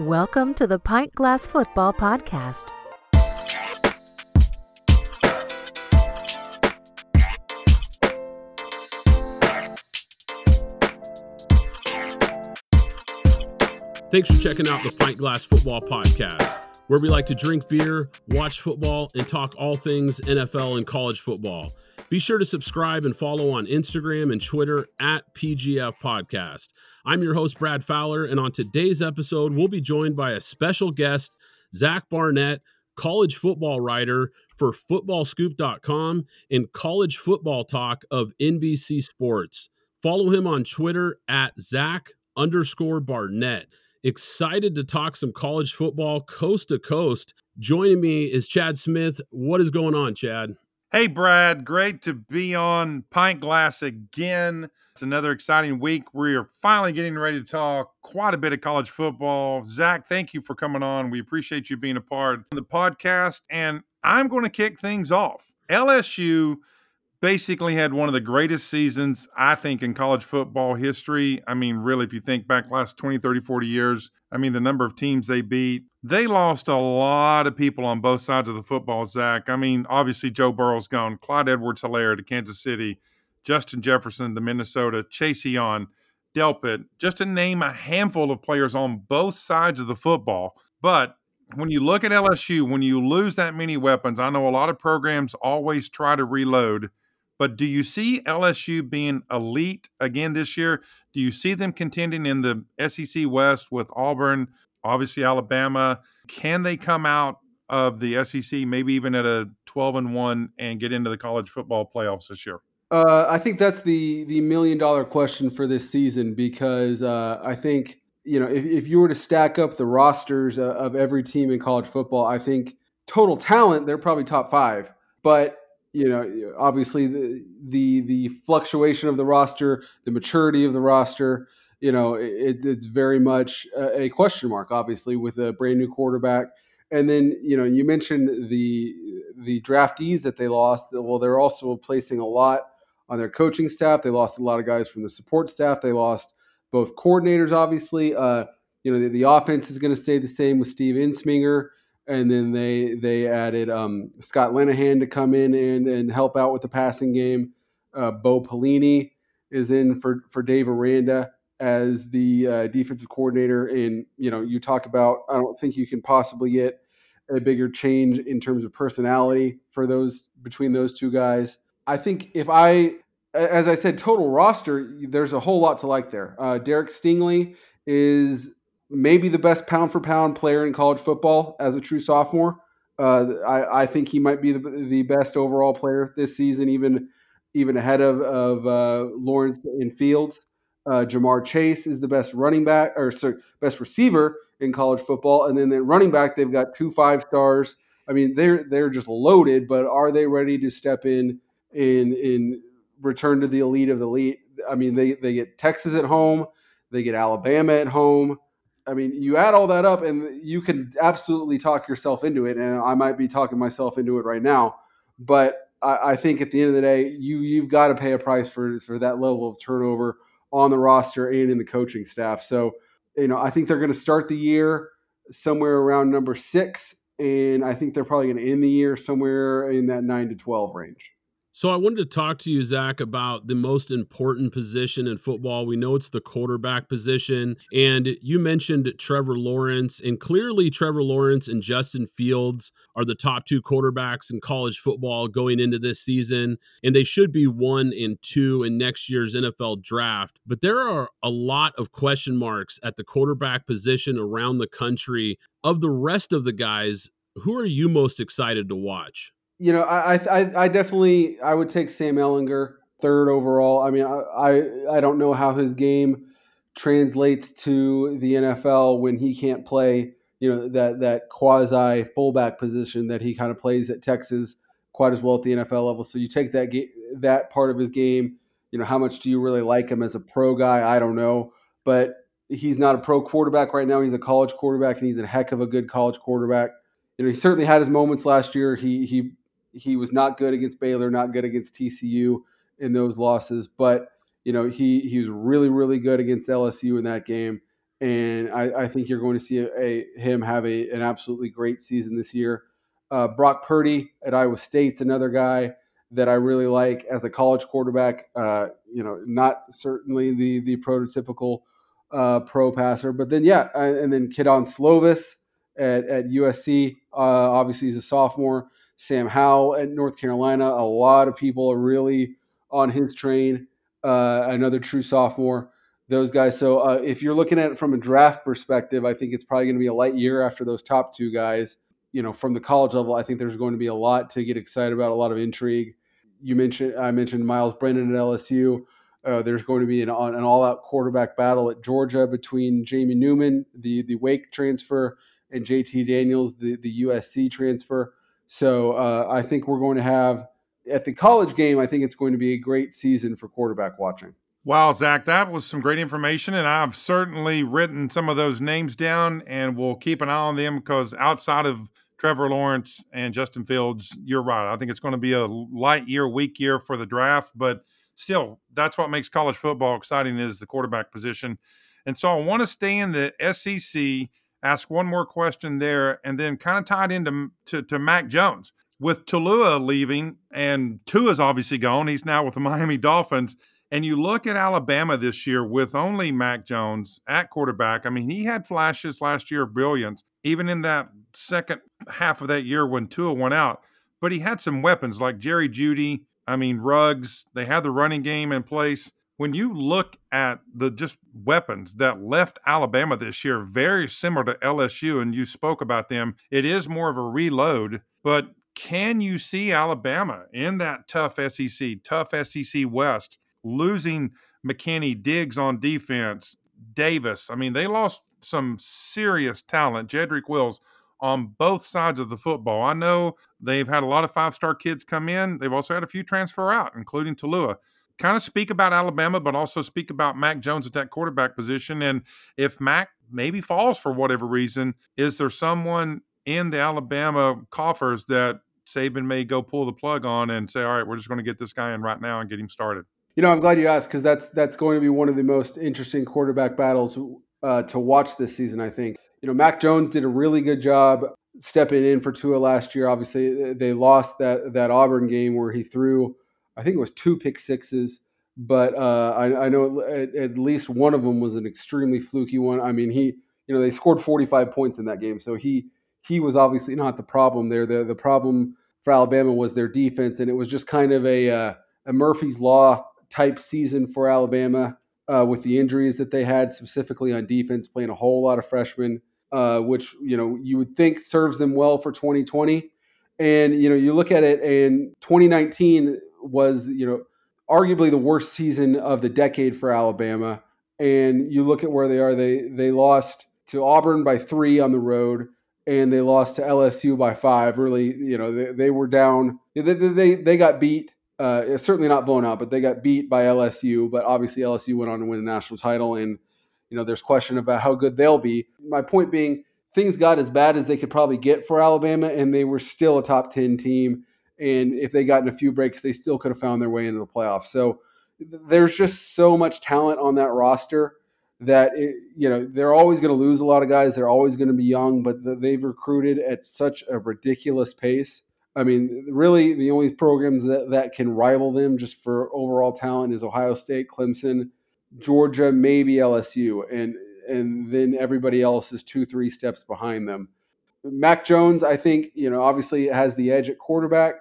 Welcome to the Pint Glass Football Podcast. Thanks for checking out the Pint Glass Football Podcast, where we like to drink beer, watch football, and talk all things NFL and college football. Be sure to subscribe and follow on Instagram and Twitter at PGF Podcast. I'm your host, Brad Fowler, and on today's episode, we'll be joined by a special guest, Zach Barnett, college football writer for footballscoop.com and college football talk of NBC Sports. Follow him on Twitter at Zach underscore Barnett. Excited to talk some college football coast to coast. Joining me is Chad Smith. What is going on, Chad? Hey, Brad, great to be on Pint Glass again. It's another exciting week. We are finally getting ready to talk quite a bit of college football. Zach, thank you for coming on. We appreciate you being a part of the podcast. And I'm going to kick things off. LSU basically had one of the greatest seasons, I think, in college football history. I mean, really, if you think back last 20, 30, 40 years, I mean, the number of teams they beat, they lost a lot of people on both sides of the football, Zach. I mean, obviously, Joe Burrow's gone, Clyde Edwards Helaire to Kansas City, Justin Jefferson to Minnesota, Chase Young, Delpit, just to name a handful of players on both sides of the football. But when you look at LSU, when you lose that many weapons, I know a lot of programs always try to reload but do you see LSU being elite again this year? Do you see them contending in the SEC West with Auburn, obviously Alabama? Can they come out of the SEC maybe even at a 12 and 1 and get into the college football playoffs this year? Uh, I think that's the the million dollar question for this season because uh, I think you know if, if you were to stack up the rosters uh, of every team in college football, I think total talent they're probably top five. But you know, obviously the the the fluctuation of the roster, the maturity of the roster, you know, it, it's very much a, question mark. Obviously, with a brand new quarterback, and then you know, you mentioned the the draftees that they lost. Well, they're also placing a lot on their coaching staff. They lost a lot of guys from the support staff. They lost both coordinators, obviously. Uh, you know, the, the offense is going to stay the same with Steve Ensminger and then they they added um, Scott Linehan to come in and, and help out with the passing game. Uh, Bo Pelini is in for for Dave Aranda as the uh, defensive coordinator. And you know, you talk about I don't think you can possibly get a bigger change in terms of personality for those between those two guys. I think if I, as I said, total roster, there's a whole lot to like there. Uh, Derek Stingley is maybe the best pound for pound player in college football as a true sophomore. Uh, I, I, think he might be the, the, best overall player this season, even even ahead of, of uh, Lawrence in Fields. Uh, Ja'Marr Chase is the best running back or sorry, best receiver in college football, and then the running back they've got two five stars. I mean, they're they're just loaded, but are they ready to step in in in return to the elite of the elite? I mean, they they get Texas at home, they get Alabama at home. I mean, you add all that up, and you can absolutely talk yourself into it. And I might be talking myself into it right now, but I, I think at the end of the day, you you've got to pay a price for for that level of turnover on the roster and in the coaching staff. So, you know, I think they're going to start the year somewhere around number six, and I think they're probably going to end the year somewhere in that nine to twelve range. So I wanted to talk to you, Zach, about the most important position in football. We know it's the quarterback position. And you mentioned Trevor Lawrence, and clearly Trevor Lawrence and Justin Fields are the top two quarterbacks in college football going into this season. And they should be one and two in next year's NFL draft. But there are a lot of question marks at the quarterback position around the country. Of the rest of the guys, who are you most excited to watch? You know, I, I, I definitely, I would take Sam Ehlinger third overall. I mean, I, I, I don't know how his game translates to the NFL when he can't play, you know, that that quasi fullback position that he kind of plays at Texas quite as well at the NFL level. So you take that that part of his game. You know, how much do you really like him as a pro guy? I don't know, but he's not a pro quarterback right now. He's a college quarterback, and he's a heck of a good college quarterback. You know, he certainly had his moments last year. He he he was not good against Baylor, not good against TCU in those losses, but you know he he was really really good against LSU in that game, and I, I think you're going to see a, a him have a, an absolutely great season this year. Uh, Brock Purdy at Iowa State's another guy that I really like as a college quarterback. Uh, you know, not certainly the the prototypical uh, pro passer, but then yeah, and then Kedon Slovis at, at USC. Uh, obviously, he's a sophomore. Sam Howell at North Carolina. A lot of people are really on his train. Uh, another true sophomore. Those guys. So uh, if you're looking at it from a draft perspective, I think it's probably going to be a light year after those top two guys. You know, from the college level, I think there's going to be a lot to get excited about, a lot of intrigue. You mentioned I mentioned Myles Brennan at LSU. Uh, there's going to be an, an all-out quarterback battle at Georgia between Jamie Newman, the the Wake transfer, and JT Daniels, the the USC transfer. So uh, I think we're going to have at the college game. I think it's going to be a great season for quarterback watching. Wow, Zach, that was some great information, and I've certainly written some of those names down, and we'll keep an eye on them because outside of Trevor Lawrence and Justin Fields, you're right. I think it's going to be a light year, weak year for the draft, but still, that's what makes college football exciting is the quarterback position. And so I want to stay in the SEC, ask one more question there, and then kind of tied into to, to Mac Jones. With Taulia leaving and Tua's obviously gone, he's now with the Miami Dolphins. And you look at Alabama this year with only Mac Jones at quarterback. I mean, he had flashes last year of brilliance, even in that second half of that year when Tua went out. But he had some weapons like Jerry Jeudy, I mean, Ruggs. They had the running game in place. When you look at the just weapons that left Alabama this year, very similar to LSU, and you spoke about them, it is more of a reload. But can you see Alabama in that tough SEC, tough SEC West? losing McKinney, Diggs on defense, Davis. I mean, they lost some serious talent. Jedrick Wills on both sides of the football. I know they've had a lot of five star kids come in. They've also had a few transfer out, including Taulia. Kind of speak about Alabama, but also speak about Mac Jones at that quarterback position. And if Mac maybe falls for whatever reason, is there someone in the Alabama coffers that Saban may go pull the plug on and say, all right, we're just going to get this guy in right now and get him started? You know, I'm glad you asked because that's that's going to be one of the most interesting quarterback battles uh, to watch this season. I think. You know, Mac Jones did a really good job stepping in for Tua last year. Obviously, they lost that that Auburn game where he threw, I think it was two pick sixes, but uh, I, I, know at, at, least one of them was an extremely fluky one. I mean, he, you know, they scored 45 points in that game, so he he was obviously not the problem there. The the problem for Alabama was their defense, and it was just kind of a uh, a Murphy's law type season for Alabama uh, with the injuries that they had, specifically on defense, playing a whole lot of freshmen, uh, which you know you would think serves them well for 2020. And you know, you look at it, and 2019 was you know arguably the worst season of the decade for Alabama. And you look at where they are; they they lost to Auburn by three on the road, and they lost to LSU by five. Really, you know, they, they were down. They, they they got beat uh, certainly not blown out, but they got beat by LSU. But obviously, LSU went on to win a national title, and you know there's question about how good they'll be. My point being, things got as bad as they could probably get for Alabama, and they were still a top ten team. And if they gotten a few breaks, they still could have found their way into the playoffs. So there's just so much talent on that roster that it, you know they're always going to lose a lot of guys. They're always going to be young, but they've recruited at such a ridiculous pace I mean, really, the only programs that, that can rival them just for overall talent is Ohio State, Clemson, Georgia, maybe LSU, and and then everybody else is two, three steps behind them. Mac Jones, I think, you know, obviously has the edge at quarterback.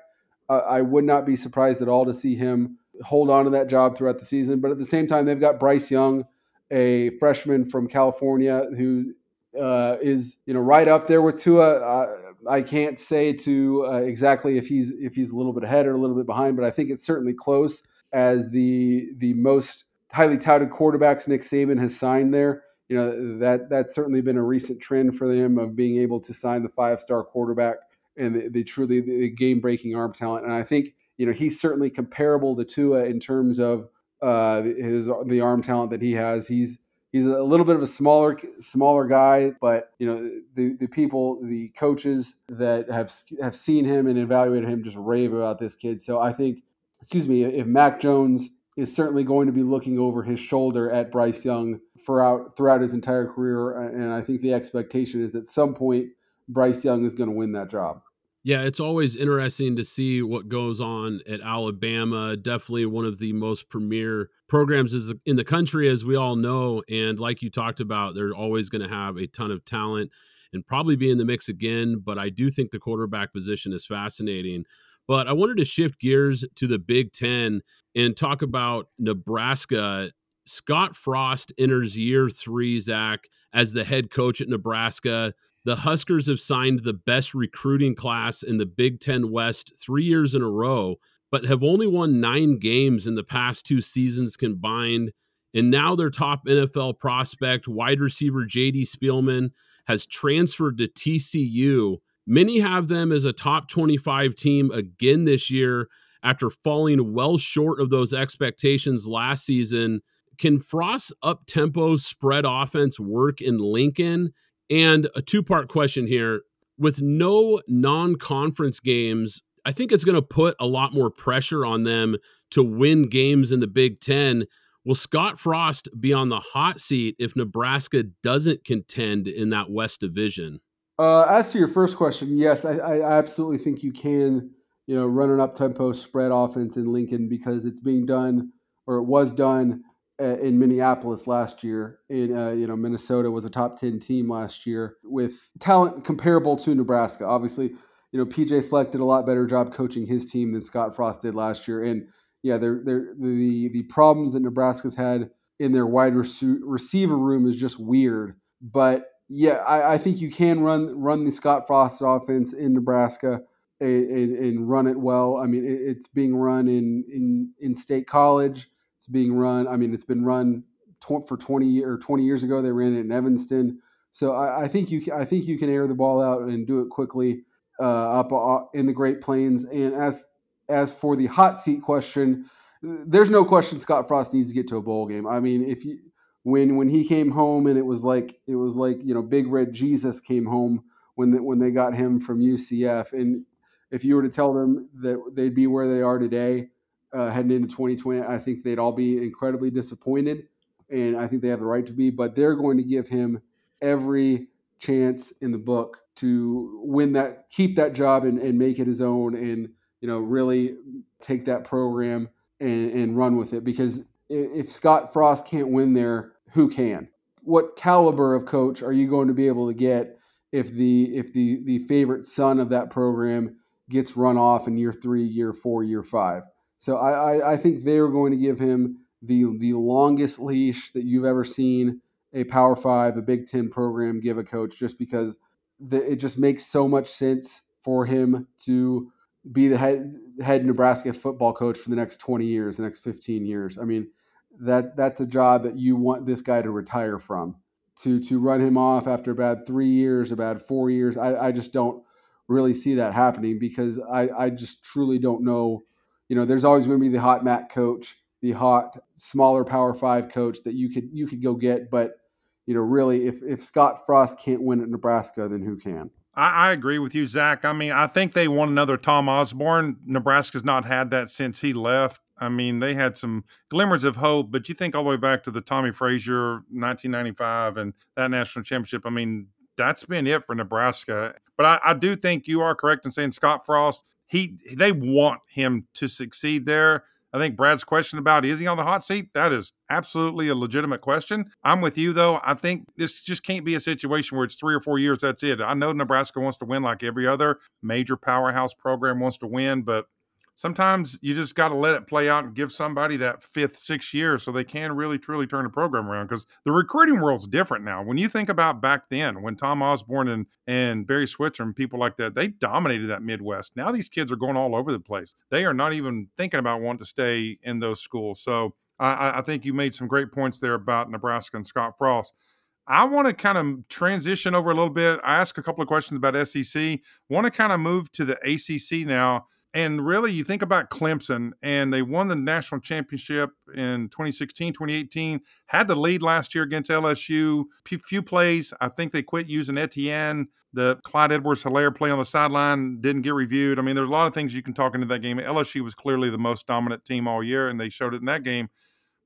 Uh, I would not be surprised at all to see him hold on to that job throughout the season. But at the same time, they've got Bryce Young, a freshman from California, who uh, is you know right up there with Tua. Uh, I can't say to uh, exactly if he's if he's a little bit ahead or a little bit behind, but I think it's certainly close as the the most highly touted quarterbacks Nick Saban has signed there. You know that that's certainly been a recent trend for them of being able to sign the five star quarterback and the, the truly the game breaking arm talent. And I think you know he's certainly comparable to Tua in terms of uh, his the arm talent that he has. He's he's a little bit of a smaller smaller guy, but you know the the people, the coaches that have have seen him and evaluated him just rave about this kid. So I think, excuse me, if Mac Jones is certainly going to be looking over his shoulder at Bryce Young throughout throughout his entire career, and I think the expectation is at some point Bryce Young is going to win that job. Yeah, it's always interesting to see what goes on at Alabama. Definitely one of the most premier programs in the country, as we all know. And like you talked about, they're always going to have a ton of talent and probably be in the mix again. But I do think the quarterback position is fascinating. But I wanted to shift gears to the Big Ten and talk about Nebraska. Scott Frost enters year three, Zach, as the head coach at Nebraska. The Huskers have signed the best recruiting class in the Big Ten West three years in a row, but have only won nine games in the past two seasons combined. And now their top NFL prospect, wide receiver JD Spielman, has transferred to TCU. Many have them as a top 25 team again this year after falling well short of those expectations last season. Can Frost's up tempo spread offense work in Lincoln? And a two part question here with no non conference games, I think it's going to put a lot more pressure on them to win games in the Big Ten. Will Scott Frost be on the hot seat if Nebraska doesn't contend in that West Division? Uh, as to your first question, yes, I, I absolutely think you can, you know, run an up tempo spread offense in Lincoln because it's being done or it was done in Minneapolis last year. In uh, you know, Minnesota was a top ten team last year with talent comparable to Nebraska. Obviously, you know, PJ Fleck did a lot better job coaching his team than Scott Frost did last year. And yeah, they're, they're, the the problems that Nebraska's had in their wide rec- receiver room is just weird. But yeah, I, I, think you can run run the Scott Frost offense in Nebraska and, and, run it well. I mean, it, it's being run in in in State College. It's being run. I mean, it's been run tw- for 20 or 20 years ago. They ran it in Evanston. So I, I, think you I think you can air the ball out and do it quickly uh, up uh, in the Great Plains. And as as for the hot seat question, there's no question Scott Frost needs to get to a bowl game. I mean, if you when when he came home and it was like it was like you know Big Red Jesus came home when the, when they got him from UCF, and if you were to tell them that they'd be where they are today, uh, heading into 2020. I think they'd all be incredibly disappointed, and I think they have the right to be. But they're going to give him every chance in the book to win that, keep that job, and, and make it his own, and you know really take that program and, and run with it. Because if Scott Frost can't win there, who can? What caliber of coach are you going to be able to get if the if the the favorite son of that program gets run off in year three, year four, year five? So I, I, I think they're going to give him the the longest leash that you've ever seen a Power Five, a Big Ten program give a coach, just because the, it just makes so much sense for him to be the head head Nebraska football coach for the next 20 years, the next 15 years. I mean, that that's a job that you want this guy to retire from. To to run him off after about three years, about four years, I, I just don't really see that happening because I, I just truly don't know you know, there's always going to be the hot MAC coach, the hot smaller Power Five coach that you could you could go get. But you know, really, if if Scott Frost can't win at Nebraska, then who can? I, I agree with you, Zach. I mean, I think they want another Tom Osborne. Nebraska's not had that since he left. I mean, they had some glimmers of hope, but you think all the way back to the Tommie Frazier 1995 and that national championship. I mean, that's been it for Nebraska. But I, I do think you are correct in saying Scott Frost he they want him to succeed there. I think Brad's question about is he on the hot seat? That is absolutely a legitimate question. I'm with you though. I think this just can't be a situation where it's three or four years. That's it. I know Nebraska wants to win like every other major powerhouse program wants to win, but sometimes you just got to let it play out and give somebody that fifth, sixth year so they can really truly turn the program around because the recruiting world's different now. When you think about back then, when Tom Osborne and, and Barry Switzer and people like that, they dominated that Midwest. Now these kids are going all over the place. They are not even thinking about wanting to stay in those schools. So I, I think you made some great points there about Nebraska and Scott Frost. I want to kind of transition over a little bit. I asked a couple of questions about SEC. Want to kind of move to the ACC now And really, you think about Clemson, and they won the national championship in 2016, 2018, had the lead last year against LSU. Few, plays, I think they quit using Etienne. The Clyde Edwards Helaire play on the sideline didn't get reviewed. I mean, there's a lot of things you can talk into that game. LSU was clearly the most dominant team all year, and they showed it in that game.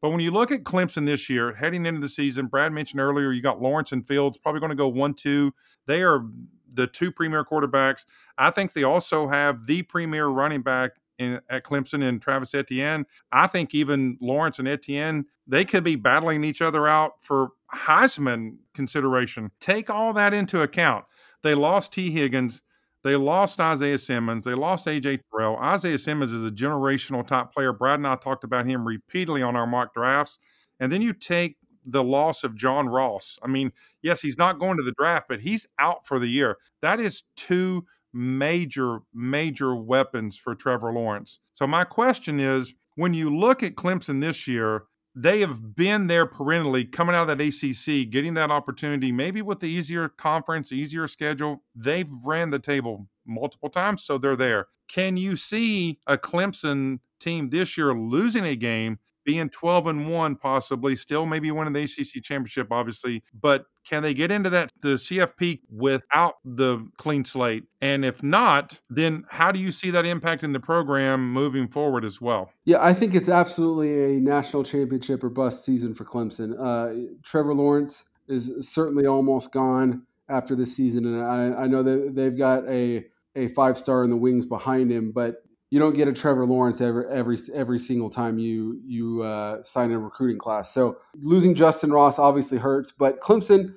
But when you look at Clemson this year, heading into the season, Brad mentioned earlier, you got Lawrence and Fields probably going to go one two. They are the two premier quarterbacks. I think they also have the premier running back in, at Clemson and Travis Etienne. I think even Lawrence and Etienne, they could be battling each other out for Heisman consideration. Take all that into account. They lost Tee Higgins. They lost Isaiah Simmons. They lost AJ Terrell. Isaiah Simmons is a generational top player. Brad and I talked about him repeatedly on our mock drafts. And then you take the loss of John Ross. I mean, yes, he's not going to the draft, but he's out for the year. That is two major, major weapons for Trevor Lawrence. So, my question is when you look at Clemson this year, they have been there perennially coming out of that ACC, getting that opportunity, maybe with the easier conference, easier schedule. They've ran the table multiple times, so they're there. Can you see a Clemson team this year losing a game being 12 and 1 possibly still maybe winning the ACC championship obviously but can they get into that the CFP without the clean slate? And if not then how do you see that impacting the program moving forward as well? Yeah I think it's absolutely a national championship or bust season for Clemson. Uh, Trevor Lawrence is certainly almost gone after this season and I, I know that they've got a a five star in the wings behind him but you don't get a Trevor Lawrence every every every single time you you uh, sign a recruiting class. So losing Justin Ross obviously hurts, but Clemson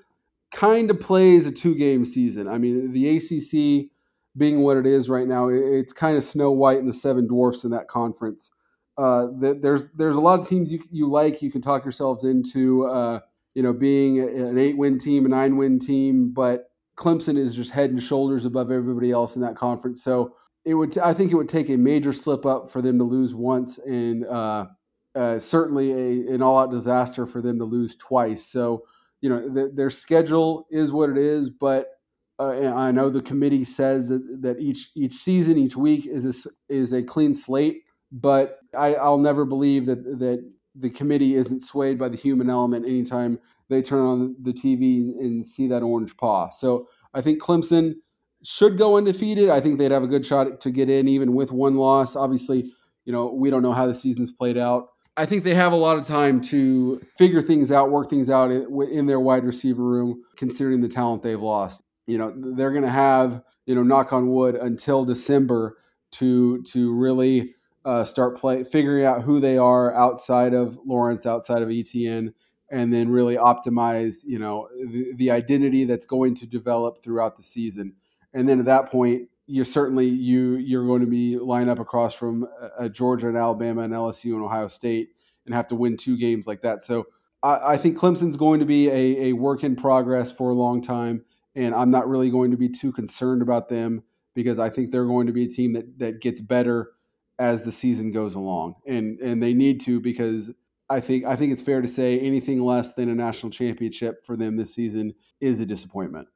kind of plays a two game season. I mean, the ACC being what it is right now, it's kind of Snow White and the Seven Dwarfs in that conference. Uh, there's there's a lot of teams you you like. You can talk yourselves into uh, you know being an eight win team, a nine win team, but Clemson is just head and shoulders above everybody else in that conference. So it would. I think it would take a major slip up for them to lose once, and uh, uh, certainly a, an all-out disaster for them to lose twice. So, you know, the, their schedule is what it is, but uh, I know the committee says that, that each each season, each week is a, is a clean slate. But I, I'll never believe that that the committee isn't swayed by the human element anytime they turn on the TV and see that orange paw. So I think Clemson should go undefeated. I think they'd have a good shot to get in, even with one loss. Obviously, you know, we don't know how the season's played out. I think they have a lot of time to figure things out, work things out in their wide receiver room, considering the talent they've lost. You know, they're going to have, you know, knock on wood until December to to really uh, start play figuring out who they are outside of Lawrence, outside of Etienne, and then really optimize, you know, the, the identity that's going to develop throughout the season and then at that point you're certainly you you're going to be lined up across from Georgia and Alabama and LSU and Ohio State and have to win two games like that. So I, I, think Clemson's going to be a, a work in progress for a long time, and I'm not really going to be too concerned about them because I think they're going to be a team that that gets better as the season goes along, and and they need to because I think I think it's fair to say anything less than a national championship for them this season is a disappointment.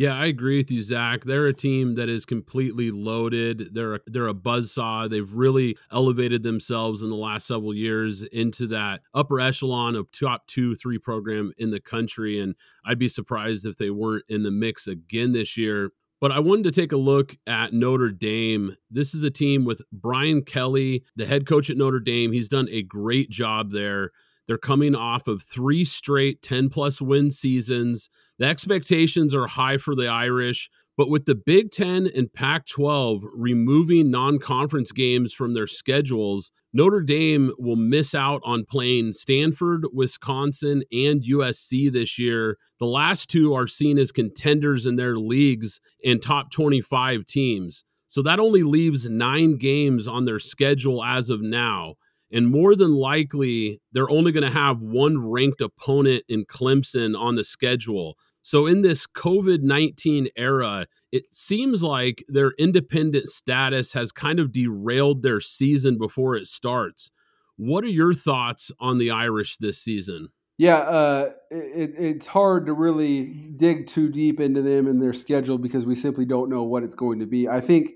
Yeah, I agree with you, Zach. They're a team that is completely loaded. They're a, they're a buzzsaw. They've really elevated themselves in the last several years into that upper echelon of top two, three program in the country. And I'd be surprised if they weren't in the mix again this year. But I wanted to take a look at Notre Dame. This is a team with Brian Kelly, the head coach at Notre Dame. He's done a great job there. They're coming off of three straight 10 plus win seasons. The expectations are high for the Irish, but with the Big Ten and Pac 12 removing non conference games from their schedules, Notre Dame will miss out on playing Stanford, Wisconsin, and USC this year. The last two are seen as contenders in their leagues and top 25 teams. So that only leaves nine games on their schedule as of now. And more than likely, they're only going to have one ranked opponent in Clemson on the schedule. So, in this COVID 19 era, it seems like their independent status has kind of derailed their season before it starts. What are your thoughts on the Irish this season? Yeah, uh, it, it's hard to really dig too deep into them and their schedule because we simply don't know what it's going to be. I think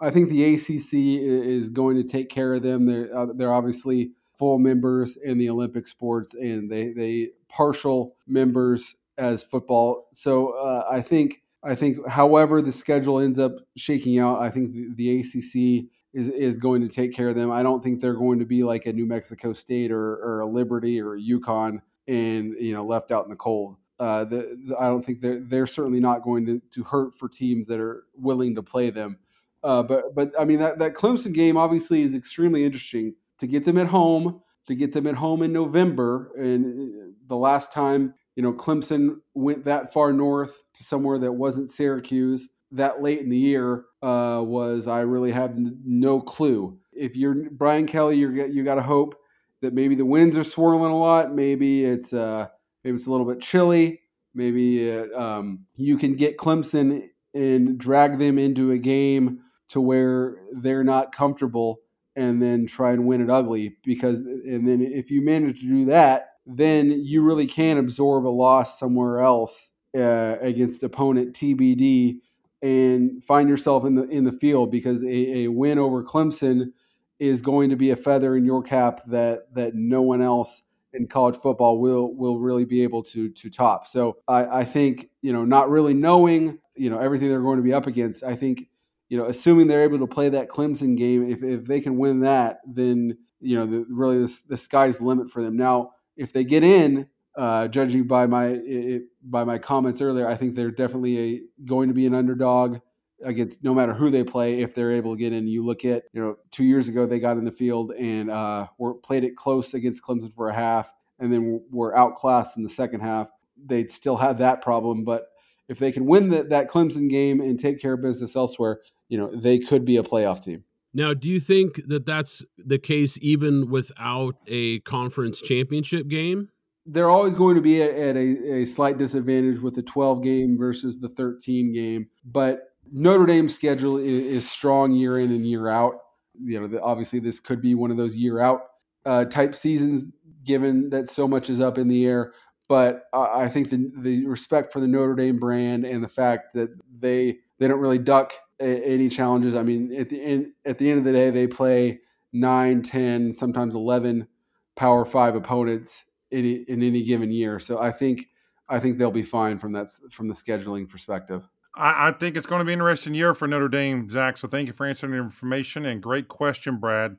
I think the ACC is going to take care of them. They're uh, they're obviously full members in the Olympic sports, and they they partial members as football. So uh, I think I think, however, the schedule ends up shaking out, I think the, the ACC is is going to take care of them. I don't think they're going to be like a New Mexico State or, or a Liberty or a UConn and you know left out in the cold. Uh, the, the, I don't think they're they're certainly not going to, to hurt for teams that are willing to play them. Uh, but but I mean that that Clemson game obviously is extremely interesting to get them at home to get them at home in November and the last time you know Clemson went that far north to somewhere that wasn't Syracuse that late in the year uh, was I really have no clue. If you're Brian Kelly, you're you got to hope that maybe the winds are swirling a lot. Maybe it's uh, maybe it's a little bit chilly. Maybe it, um, you can get Clemson and drag them into a game to where they're not comfortable, and then try and win it ugly. Because and then if you manage to do that, then you really can absorb a loss somewhere else uh, against opponent TBD and find yourself in the in the field because a, a, win over Clemson is going to be a feather in your cap that that no one else in college football will will really be able to to top. So I, I think you know not really knowing you know everything they're going to be up against. I think you know assuming they're able to play that Clemson game, if if they can win that, then you know the, really the, the sky's the limit for them. Now if they get in, uh, judging by my it, by my comments earlier, I think they're definitely a, going to be an underdog against no matter who they play if they're able to get in. You look at you know two years ago they got in the field and uh, were played it close against Clemson for a half, and then were outclassed in the second half. They'd still have that problem, but if they can win the, that Clemson game and take care of business elsewhere, you know they could be a playoff team. Now, do you think that that's the case even without a conference championship game? They're always going to be at a, a slight disadvantage with the 12 game versus the 13 game. But Notre Dame's schedule is, is strong year in and year out. You know, obviously, this could be one of those year out uh, type seasons, given that so much is up in the air. But uh, I think the, the respect for the Notre Dame brand and the fact that they they don't really duck any challenges. I mean, at the end at the end of the day, they play nine, ten, sometimes eleven Power Five opponents in, in any given year. So I think I think they'll be fine from that from the scheduling perspective. I, I think it's going to be an interesting year for Notre Dame, Zach. So thank you for answering the information and great question, Brad.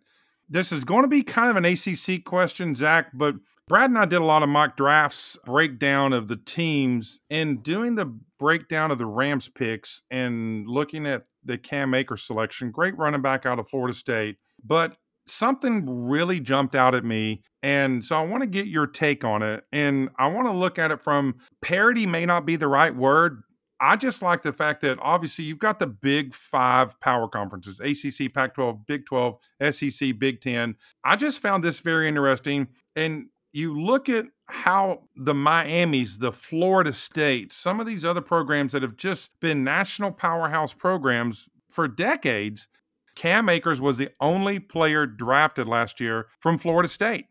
This is going to be kind of an ACC question, Zach, but Brad and I did a lot of mock drafts breakdown of the teams and doing the breakdown of the Rams picks and looking at the Cam Akers selection. Great running back out of Florida State, but something really jumped out at me. And so I want to get your take on it. And I want to look at it from parity, may not be the right word. I just like the fact that obviously you've got the big five power conferences ACC, Pac 12, Big 12, SEC, Big 10. I just found this very interesting. And you look at how the Miamis, the Florida State, some of these other programs that have just been national powerhouse programs for decades, Cam Akers was the only player drafted last year from Florida State.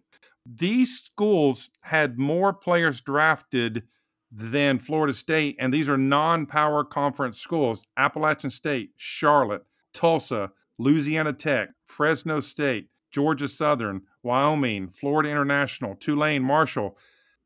These schools had more players drafted than Florida State, and these are non power conference schools Appalachian State, Charlotte, Tulsa, Louisiana Tech, Fresno State, Georgia Southern, Wyoming, Florida International, Tulane, Marshall.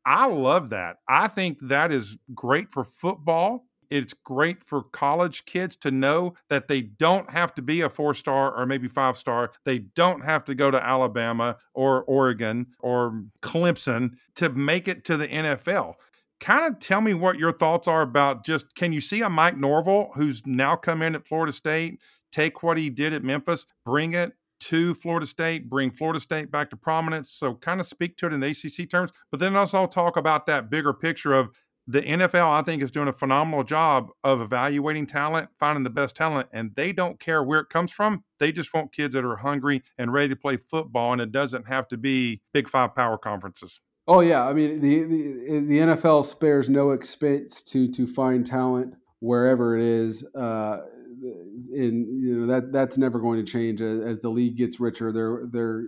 I love that. I think that is great for football. It's great for college kids to know that they don't have to be a four star or maybe five star. They don't have to go to Alabama or Oregon or Clemson to make it to the NFL. Kind of tell me what your thoughts are about just can you see a Mike Norvell who's now come in at Florida State, take what he did at Memphis, bring it to Florida State, bring Florida State back to prominence. So, kind of speak to it in the ACC terms, but then also talk about that bigger picture of the NFL. I think is doing a phenomenal job of evaluating talent, finding the best talent, and they don't care where it comes from. They just want kids that are hungry and ready to play football, and it doesn't have to be Big Five power conferences. Oh yeah, I mean the the, the NFL spares no expense to to find talent wherever it is. Uh, in you know that that's never going to change as, the league gets richer. They're they're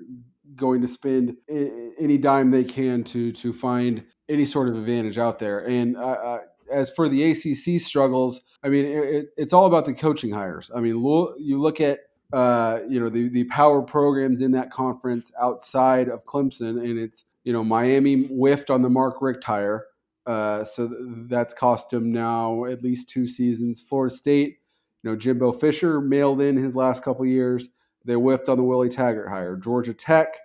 going to spend any dime they can to to find any sort of advantage out there. And I, I, as for the ACC struggles, I mean, it, it's all about the coaching hires. I mean, you look at uh, you know the the power programs in that conference outside of Clemson, and it's you know Miami whiffed on the Mark Richt hire, uh, so th- that's cost him now at least two seasons. Florida State, you know Jimbo Fisher mailed in his last couple years. They whiffed on the Willie Taggart hire. Georgia Tech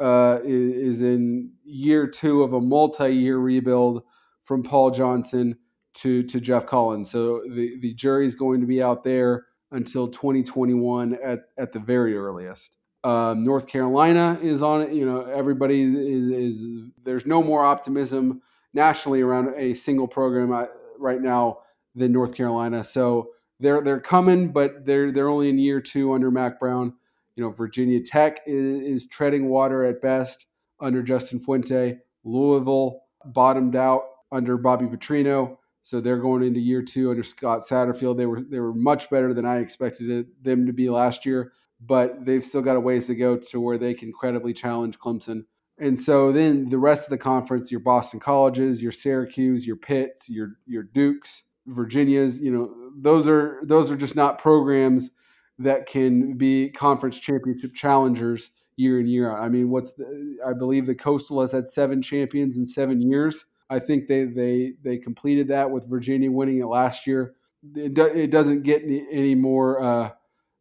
uh, is, is in year two of a multi-year rebuild from Paul Johnson to to Geoff Collins. So the the jury's going to be out there until 2021 at at the very earliest. Um, North Carolina is on it. You know, everybody is, is, there's no more optimism nationally around a single program uh, right now than North Carolina. So they're they're coming, but they're they're only in year two under Mack Brown. You know, Virginia Tech is, is treading water at best under Justin Fuente. Louisville bottomed out under Bobby Petrino. So they're going into year two under Scott Satterfield. They were they were much better than I expected them to be last year, but they've still got a ways to go to where they can credibly challenge Clemson. And so then the rest of the conference, your Boston colleges, your Syracuse, your Pitts, your your Dukes, Virginias, you know, those are those are just not programs that can be conference championship challengers year in year out. I mean, what's the, I believe the Coastal has had seven champions in seven years. I think they they they completed that with Virginia winning it last year. It, do, it doesn't get any, any more uh,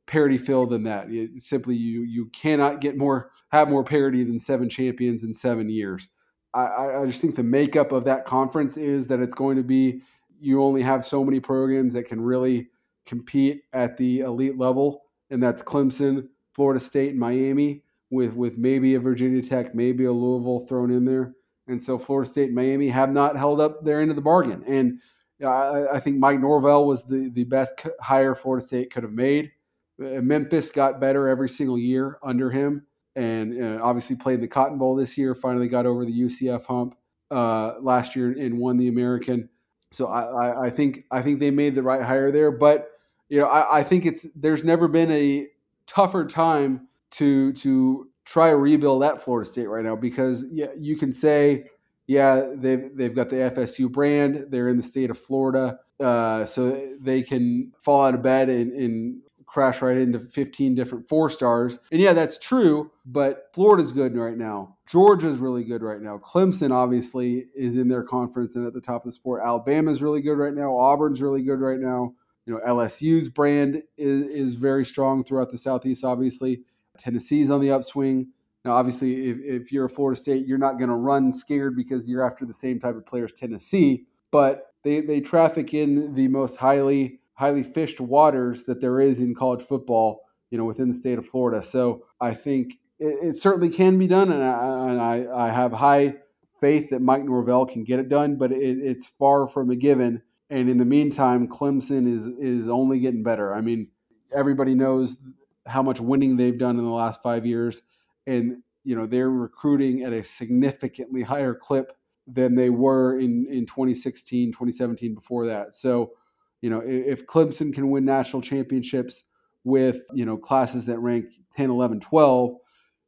parity filled than that. It, simply, you you cannot get more have more parity than seven champions in seven years. I, I just think the makeup of that conference is that it's going to be you only have so many programs that can really compete at the elite level, and that's Clemson, Florida State, and Miami, with with maybe a Virginia Tech, maybe a Louisville thrown in there. And so Florida State and Miami have not held up their end of the bargain. And I, I think Mike Norvell was the, the best hire Florida State could have made. Uh, Memphis got better every single year under him, and uh, obviously played in the Cotton Bowl this year. Finally got over the UCF hump uh, last year and won the American. So I, I, think I think they made the right hire there. But you know I, I think it's there's never been a tougher time to to try to rebuild at Florida State right now because yeah, you can say, yeah, they've they've got the FSU brand. They're in the state of Florida, uh, so they can fall out of bed and, and crash right into 15 different four stars. And yeah, that's true, but Florida's good right now. Georgia's really good right now. Clemson obviously is in their conference and at the top of the sport. Alabama's really good right now. Auburn's really good right now. You know, LSU's brand is, is very strong throughout the Southeast, obviously. Tennessee's on the upswing. Now, obviously, if, if you're a Florida State, you're not going to run scared because you're after the same type of players Tennessee, but they, they traffic in the most highly highly fished waters that there is in college football, you know, within the state of Florida. So I think it, it certainly can be done, and I, and I, I have high faith that Mike Norvell can get it done, but it, it's far from a given. And in the meantime, Clemson is is only getting better. I mean, everybody knows how much winning they've done in the last five years, and you know they're recruiting at a significantly higher clip than they were in in 2016, 2017 before that. So, you know, if Clemson can win national championships with you know classes that rank 10, 11, 12,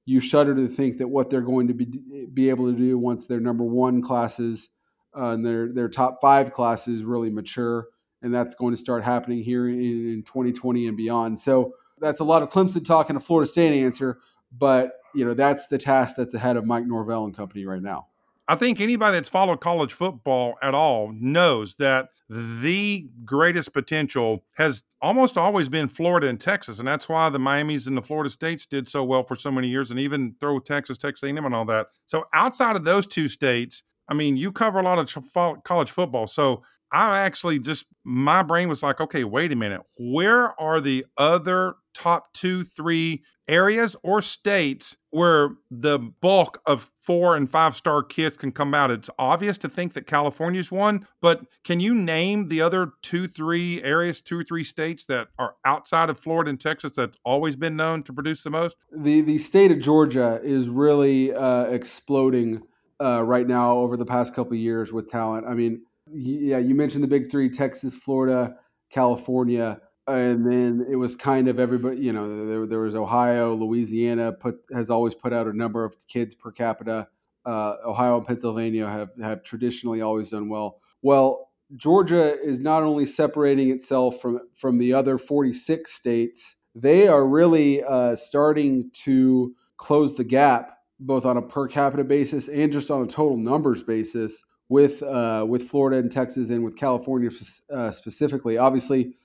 you shudder to think that what they're going to be be able to do once their number one classes uh, and their their top five classes really mature, and that's going to start happening here in, in 2020 and beyond. So that's a lot of Clemson talk and a Florida State answer, but you know that's the task that's ahead of Mike Norvell and company right now. I think anybody that's followed college football at all knows that the greatest potential has almost always been Florida and Texas, and that's why the Miami's and the Florida States did so well for so many years, and even throw Texas, Texas A&M, and all that. So outside of those two states, I mean, you cover a lot of college football, so I actually just my brain was like, okay, wait a minute. Where are the other top two, three areas or states where the bulk of four and five star kids can come out? It's obvious to think that California's one, but can you name the other two, three areas, two or three states that are outside of Florida and Texas that's always been known to produce the most? The the state of Georgia is really uh, exploding uh, right now over the past couple years with talent. I mean yeah, you mentioned the big three: Texas, Florida, California, and then it was kind of everybody. You know, there, there was Ohio, Louisiana. Put has always put out a number of kids per capita. Uh, Ohio and Pennsylvania have have traditionally always done well. Well, Georgia is not only separating itself from from the other 46 states, they are really uh, starting to close the gap both on a per capita basis and just on a total numbers basis with uh, with Florida and Texas and with California uh, specifically. Obviously,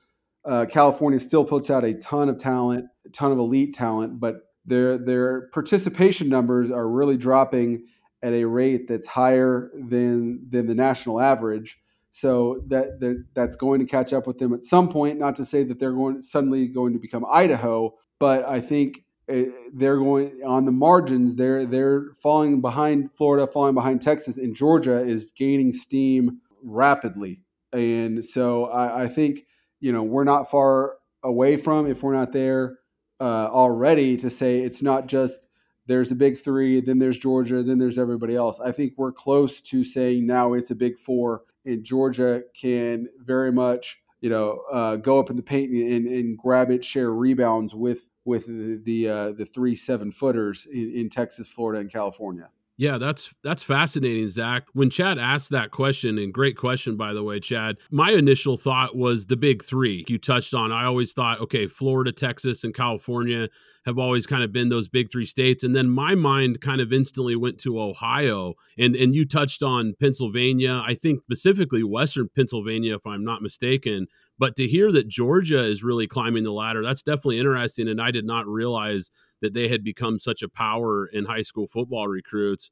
uh, California still puts out a ton of talent, a ton of elite talent, but their their participation numbers are really dropping at a rate that's higher than than the national average. So that, that that's going to catch up with them at some point. Not to say that they're going suddenly going to become Idaho, but I think eh, they're going on the margins. They're they're falling behind Florida, falling behind Texas, and Georgia is gaining steam rapidly. And so I, I think you know we're not far away from if we're not there uh, already to say it's not just there's a big three, then there's Georgia, then there's everybody else. I think we're close to saying now it's a big four, and Georgia can very much you know uh, go up in the paint and, and grab it, share rebounds with with the the, uh, the three seven footers in, in Texas, Florida, and California. Yeah, that's that's fascinating, Zach. When Chad asked that question, and great question by the way, Chad. My initial thought was the big three you touched on. I always thought, okay, Florida, Texas, and California have always kind of been those big three states. And then my mind kind of instantly went to Ohio. And and you touched on Pennsylvania. I think specifically Western Pennsylvania, if I'm not mistaken. But to hear that Georgia is really climbing the ladder, that's definitely interesting. And I did not realize that they had become such a power in high school football recruits.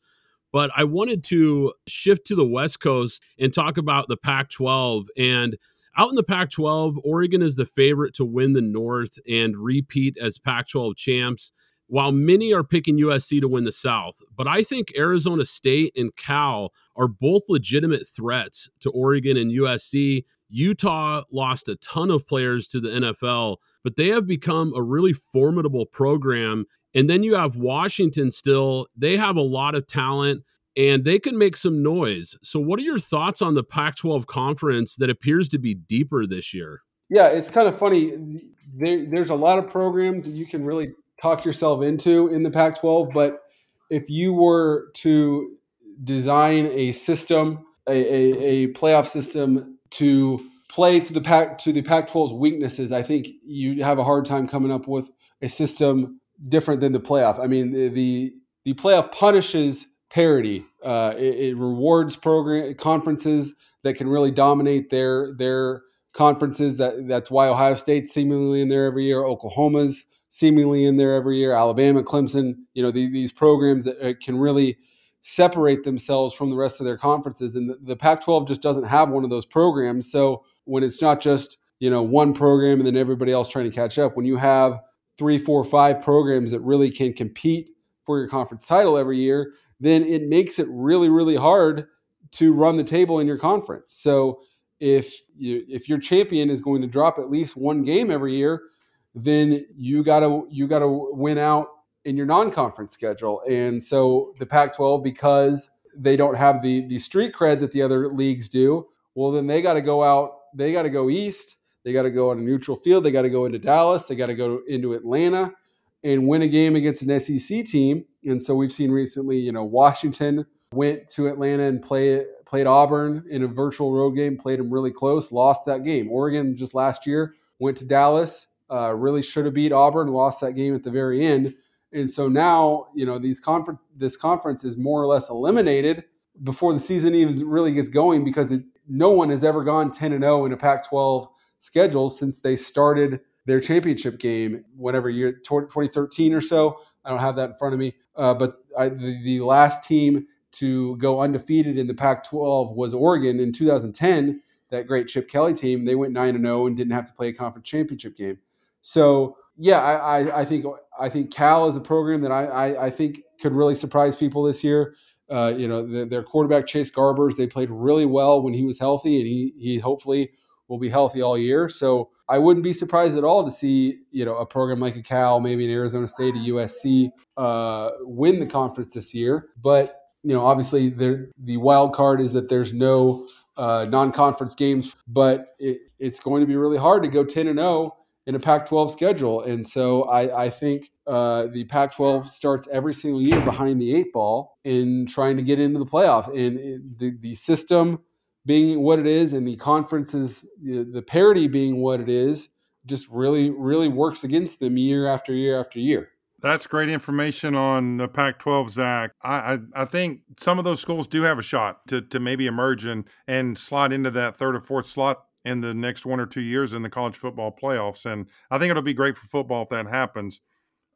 But I wanted to shift to the West Coast and talk about the Pac 12. And out in the Pac 12, Oregon is the favorite to win the North and repeat as Pac 12 champs, while many are picking USC to win the South. But I think Arizona State and Cal are both legitimate threats to Oregon and USC. Utah lost a ton of players to the NFL, but they have become a really formidable program. And then you have Washington still, they have a lot of talent and they can make some noise. So, what are your thoughts on the Pac 12 conference that appears to be deeper this year? Yeah, it's kind of funny. There, there's a lot of programs that you can really talk yourself into in the Pac 12, but if you were to design a system, a, a, a playoff system to play to the Pac to the Pac-12's weaknesses, I think you have a hard time coming up with a system different than the playoff. I mean, the the, the playoff punishes parity. Uh, it, it, rewards program conferences that can really dominate their their conferences. That that's why Ohio State's seemingly in there every year. Oklahoma's seemingly in there every year. Alabama, Clemson. You know the, these programs that uh, can really separate themselves from the rest of their conferences. And the, the Pac-12 just doesn't have one of those programs. So when it's not just you know one program and then everybody else trying to catch up, when you have three, four, five programs that really can compete for your conference title every year, then it makes it really, really hard to run the table in your conference. So if you if your champion is going to drop at least one game every year, then you gotta you gotta win out in your non-conference schedule. And so the Pac-12, because they don't have the the street cred that the other leagues do, well then they got to go out. They got to go east. They got to go on a neutral field. They got to go into Dallas. They got to go into Atlanta and win a game against an SEC team. And so we've seen recently, you know, Washington went to Atlanta and play, played Auburn in a virtual road game, played them really close, lost that game. Oregon just last year went to Dallas, uh, really should have beat Auburn, lost that game at the very end. And so now, you know, these conference this conference is more or less eliminated before the season even really gets going because it, no one has ever gone 10 and 0 in a Pac-12 schedule since they started their championship game, whatever year, 2013 or so. I don't have that in front of me. Uh, but I, the, the last team to go undefeated in the Pac 12 was Oregon in 2010. That great Chip Kelly team, they went 9 and 0 and didn't have to play a conference championship game. So, yeah, I, I, I think I think Cal is a program that I, I, I think could really surprise people this year. Uh, you know, the, their quarterback Chase Garbers, they played really well when he was healthy, and he he hopefully will be healthy all year. So I wouldn't be surprised at all to see you know a program like a Cal, maybe an Arizona State, a USC, uh, win the conference this year. But you know, obviously, the wild card is that there's no uh, non-conference games, but it, it's going to be really hard to go 10 and 0 in a Pac-12 schedule. And so I, I think uh, the Pac-12 starts every single year behind the eight ball in trying to get into the playoff. And the, the system being what it is and the conferences, the parity being what it is, just really, really works against them year after year after year. That's great information on the Pac-12, Zach. I, I, I think some of those schools do have a shot to to maybe emerge and and slide into that third or fourth slot in the next one or two years in the college football playoffs. And I think it'll be great for football if that happens.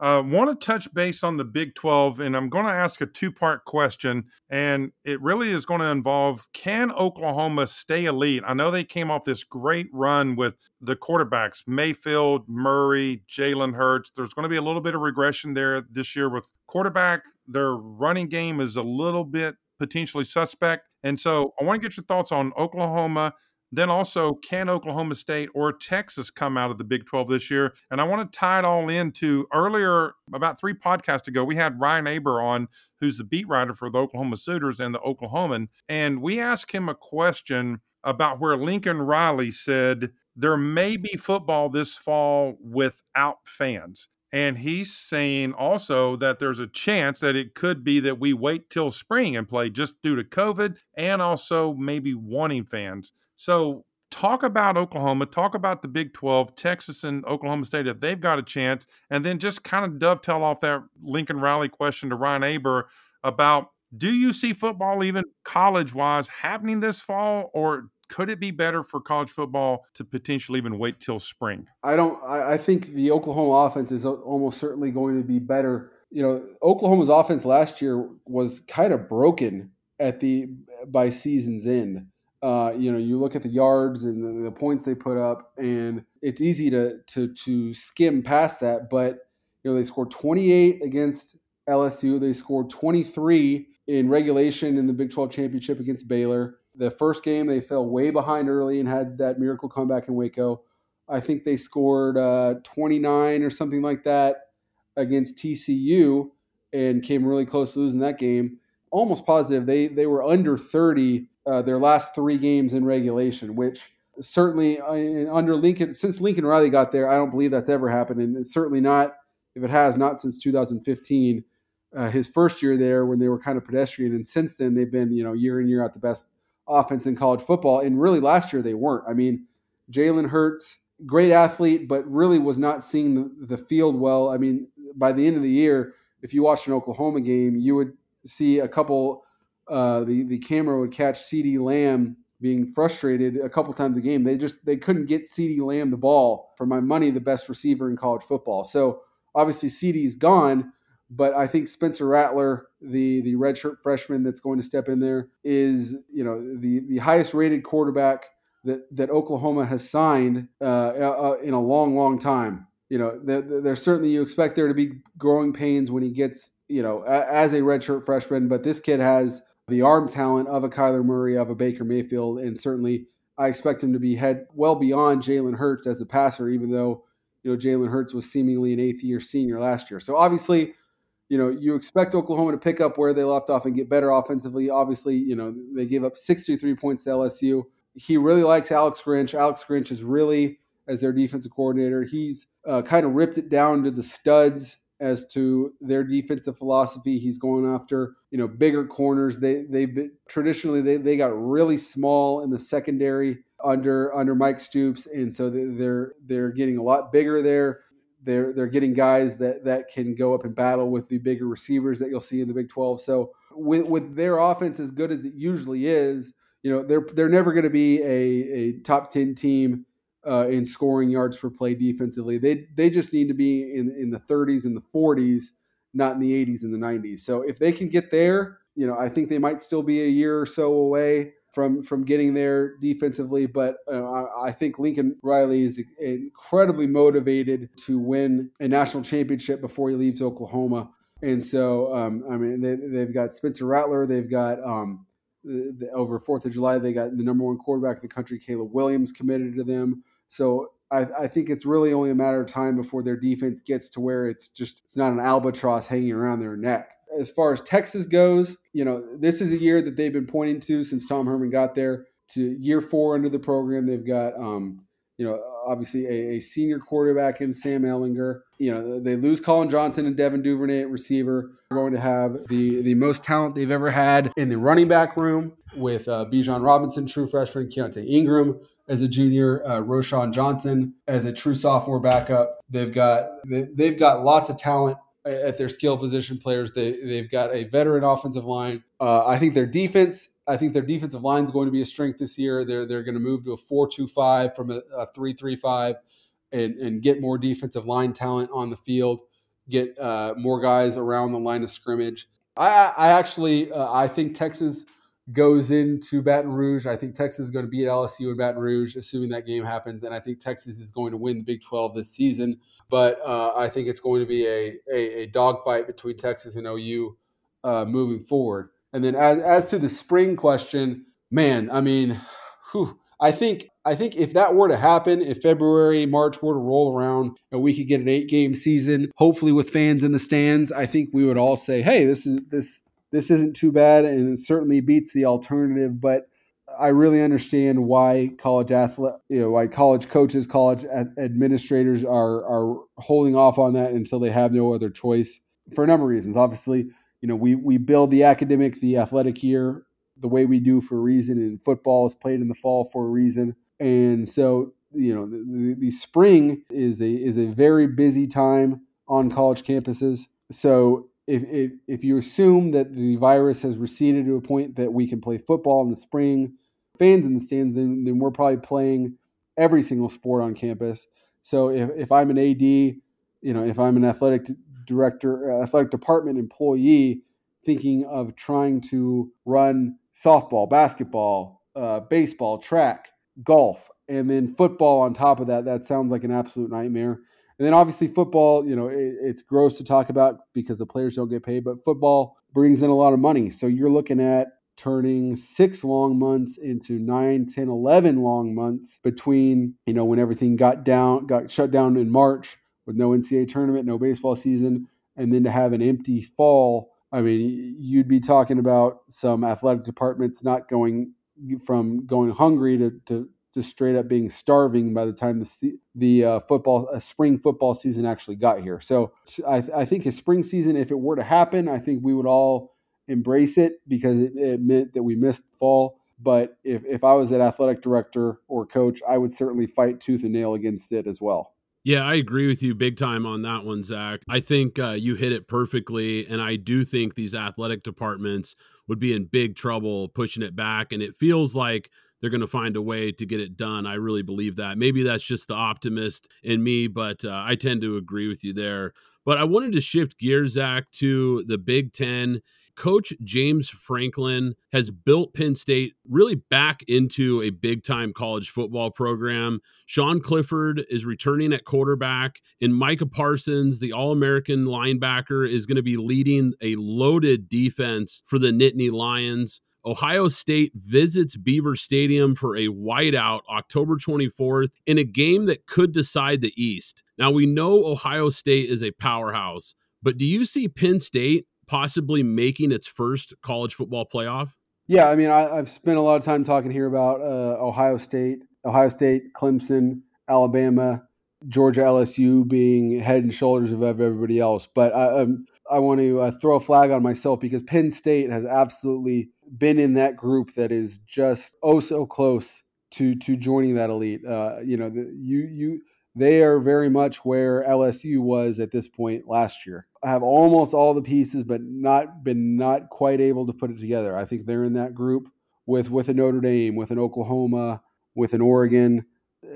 Uh, Want to touch base on the Big 12, and I'm going to ask a two part question. And it really is going to involve can Oklahoma stay elite? I know they came off this great run with the quarterbacks Mayfield, Murray, Jalen Hurts. There's going to be a little bit of regression there this year with quarterback. Their running game is a little bit potentially suspect. And so I want to get your thoughts on Oklahoma then also, can Oklahoma State or Texas come out of the Big 12 this year? And I want to tie it all into earlier, about three podcasts ago, we had Ryan Aber on, who's the beat writer for the Oklahoma Sooners and the Oklahoman. And we asked him a question about where Lincoln Riley said there may be football this fall without fans. And he's saying also that there's a chance that it could be that we wait till spring and play just due to COVID and also maybe wanting fans. So, talk about Oklahoma, talk about the Big 12, Texas and Oklahoma State if they've got a chance, and then just kind of dovetail off that Lincoln Riley question to Ryan Aber about do you see football, even college wise, happening this fall, or could it be better for college football to potentially even wait till spring? I don't. I, think the Oklahoma offense is almost certainly going to be better. You know, Oklahoma's offense last year was kind of broken at the by season's end. Uh, you know, you look at the yards and the, the, points they put up, and it's easy to to to skim past that. But you know, they scored 28 against LSU. They scored 23 in regulation in the Big 12 championship against Baylor. The first game they fell way behind early and had that miracle comeback in Waco. I think they scored uh, 29 or something like that against TCU and came really close to losing that game. Almost positive they they were under 30 uh, their last three games in regulation, which certainly uh, under Lincoln, since Lincoln Riley got there, I don't believe that's ever happened. And certainly not, if it has, not since 2015, uh, his first year there when they were kind of pedestrian. And since then, they've been, you know, year in, year out the best offense in college football. And really last year, they weren't. I mean, Jalen Hurts, great athlete, but really was not seeing the, the field well. I mean, by the end of the year, if you watched an Oklahoma game, you would see a couple uh, the the camera would catch CeeDee Lamb being frustrated a couple times a game. They just they couldn't get CeeDee Lamb the ball. For my money, the best receiver in college football. So obviously CeeDee's gone, but I think Spencer Rattler, the the redshirt freshman that's going to step in there, is you know the the highest rated quarterback that that Oklahoma has signed uh, uh, in a long, long time. You know, there's certainly you expect there to be growing pains when he gets you know as a redshirt freshman, but this kid has the arm talent of a Kyler Murray, of a Baker Mayfield, and certainly I expect him to be head well beyond Jalen Hurts as a passer, even though you know Jalen Hurts was seemingly an eighth year senior last year. So obviously, you know you expect Oklahoma to pick up where they left off and get better offensively. Obviously, you know they gave up 63 points to LSU. He really likes Alex Grinch. Alex Grinch is really as their defensive coordinator. He's uh, kind of ripped it down to the studs as to their defensive philosophy. He's going after you know bigger corners. They they've been, traditionally they, they got really small in the secondary under under Mike Stoops, and so they're they're getting a lot bigger there. They're they're getting guys that that can go up and battle with the bigger receivers that you'll see in the Big Twelve. So with with their offense as good as it usually is, you know they're they're never going to be a a top ten team uh, in scoring yards per play defensively. They they just need to be in in the 30s and the 40s, not in the 80s and the 90s. So if they can get there, you know, I think they might still be a year or so away from from getting there defensively. But uh, I, I think Lincoln Riley is incredibly motivated to win a national championship before he leaves Oklahoma. And so, um, I mean, they, have got Spencer Rattler, they've got um, the, over Fourth of July, they got the number one quarterback in the country, Caleb Williams, committed to them. So I, I, think it's really only a matter of time before their defense gets to where it's just it's not an albatross hanging around their neck. As far as Texas goes, you know, this is a year that they've been pointing to since Tom Herman got there. To year four under the program, they've got um, you know, obviously a, a, senior quarterback in Sam Ehlinger. You know, they lose Collin Johnson and Devin Duvernay at receiver. They're going to have the the most talent they've ever had in the running back room with uh, Bijan Robinson, true freshman, Keaontay Ingram as a junior, uh, Roschon Johnson as a true sophomore backup. They've got they, they've got lots of talent at their skill position players. They they've got a veteran offensive line. Uh, I think their defense I think their defensive line is going to be a strength this year. They're they're going to move to a four-two-five from a, a three-three-five, and and get more defensive line talent on the field, get uh, more guys around the line of scrimmage. I I actually uh, I think Texas goes into Baton Rouge. I think Texas is going to beat LSU in Baton Rouge, assuming that game happens, and I think Texas is going to win the Big 12 this season. But uh, I think it's going to be a a, a dogfight between Texas and OU uh, moving forward. And then as, as to the spring question, man, I mean, whew, I think I think if that were to happen, if February, March were to roll around and we could get an eight game season, hopefully with fans in the stands, I think we would all say, hey, this is this this isn't too bad and it certainly beats the alternative. But I really understand why college athlete, you know, why college coaches, college administrators are are holding off on that until they have no other choice for a number of reasons. Obviously, you know, we we build the academic, the athletic year the way we do for a reason, and football is played in the fall for a reason. And so, you know, the, the spring is a is a very busy time on college campuses. So if, if, if you assume that the virus has receded to a point that we can play football in the spring, fans in the stands, then, then we're probably playing every single sport on campus. So if, if I'm an AD, you know, if I'm an athletic director, uh, athletic department employee thinking of trying to run softball, basketball, uh, baseball, track, golf, and then football on top of that, that sounds like an absolute nightmare. And then obviously football, you know, it, it's gross to talk about because the players don't get paid, but football brings in a lot of money. So you're looking at turning six long months into nine, 10, 11 long months between, you know, when everything got down, got shut down in March with no NCAA tournament, no baseball season, and then to have an empty fall. I mean, you'd be talking about some athletic departments not going from going hungry to, to just straight up being starving by the time the the uh, football a spring football season actually got here. So I, I, think a spring season, if it were to happen, I think we would all embrace it because it, it meant that we missed fall. But if, if I was an athletic director or coach, I would certainly fight tooth and nail against it as well. Yeah, I agree with you big time on that one, Zach. I think uh, you hit it perfectly. And I do think these athletic departments would be in big trouble pushing it back. And it feels like they're going to find a way to get it done. I really believe that. Maybe that's just the optimist in me, but uh, I tend to agree with you there. But I wanted to shift gears, Zach, to the Big Ten Coach James Franklin has built Penn State really back into a big time college football program. Sean Clifford is returning at quarterback, and Micah Parsons, the All American linebacker, is going to be leading a loaded defense for the Nittany Lions. Ohio State visits Beaver Stadium for a whiteout October 24th in a game that could decide the East. Now, we know Ohio State is a powerhouse, but do you see Penn State possibly making its first college football playoff? Yeah, I mean, I, have spent a lot of time talking here about uh, Ohio State, Ohio State, Clemson, Alabama, Georgia, LSU being head and shoulders above everybody else. But I, um, I want to uh, throw a flag on myself because Penn State has absolutely been in that group that is just oh so close to to joining that elite. Uh, you know, the, you you they are very much where LSU was at this point last year. I have almost all the pieces, but not been not quite able to put it together. I think they're in that group with with a Notre Dame, with an Oklahoma, with an Oregon.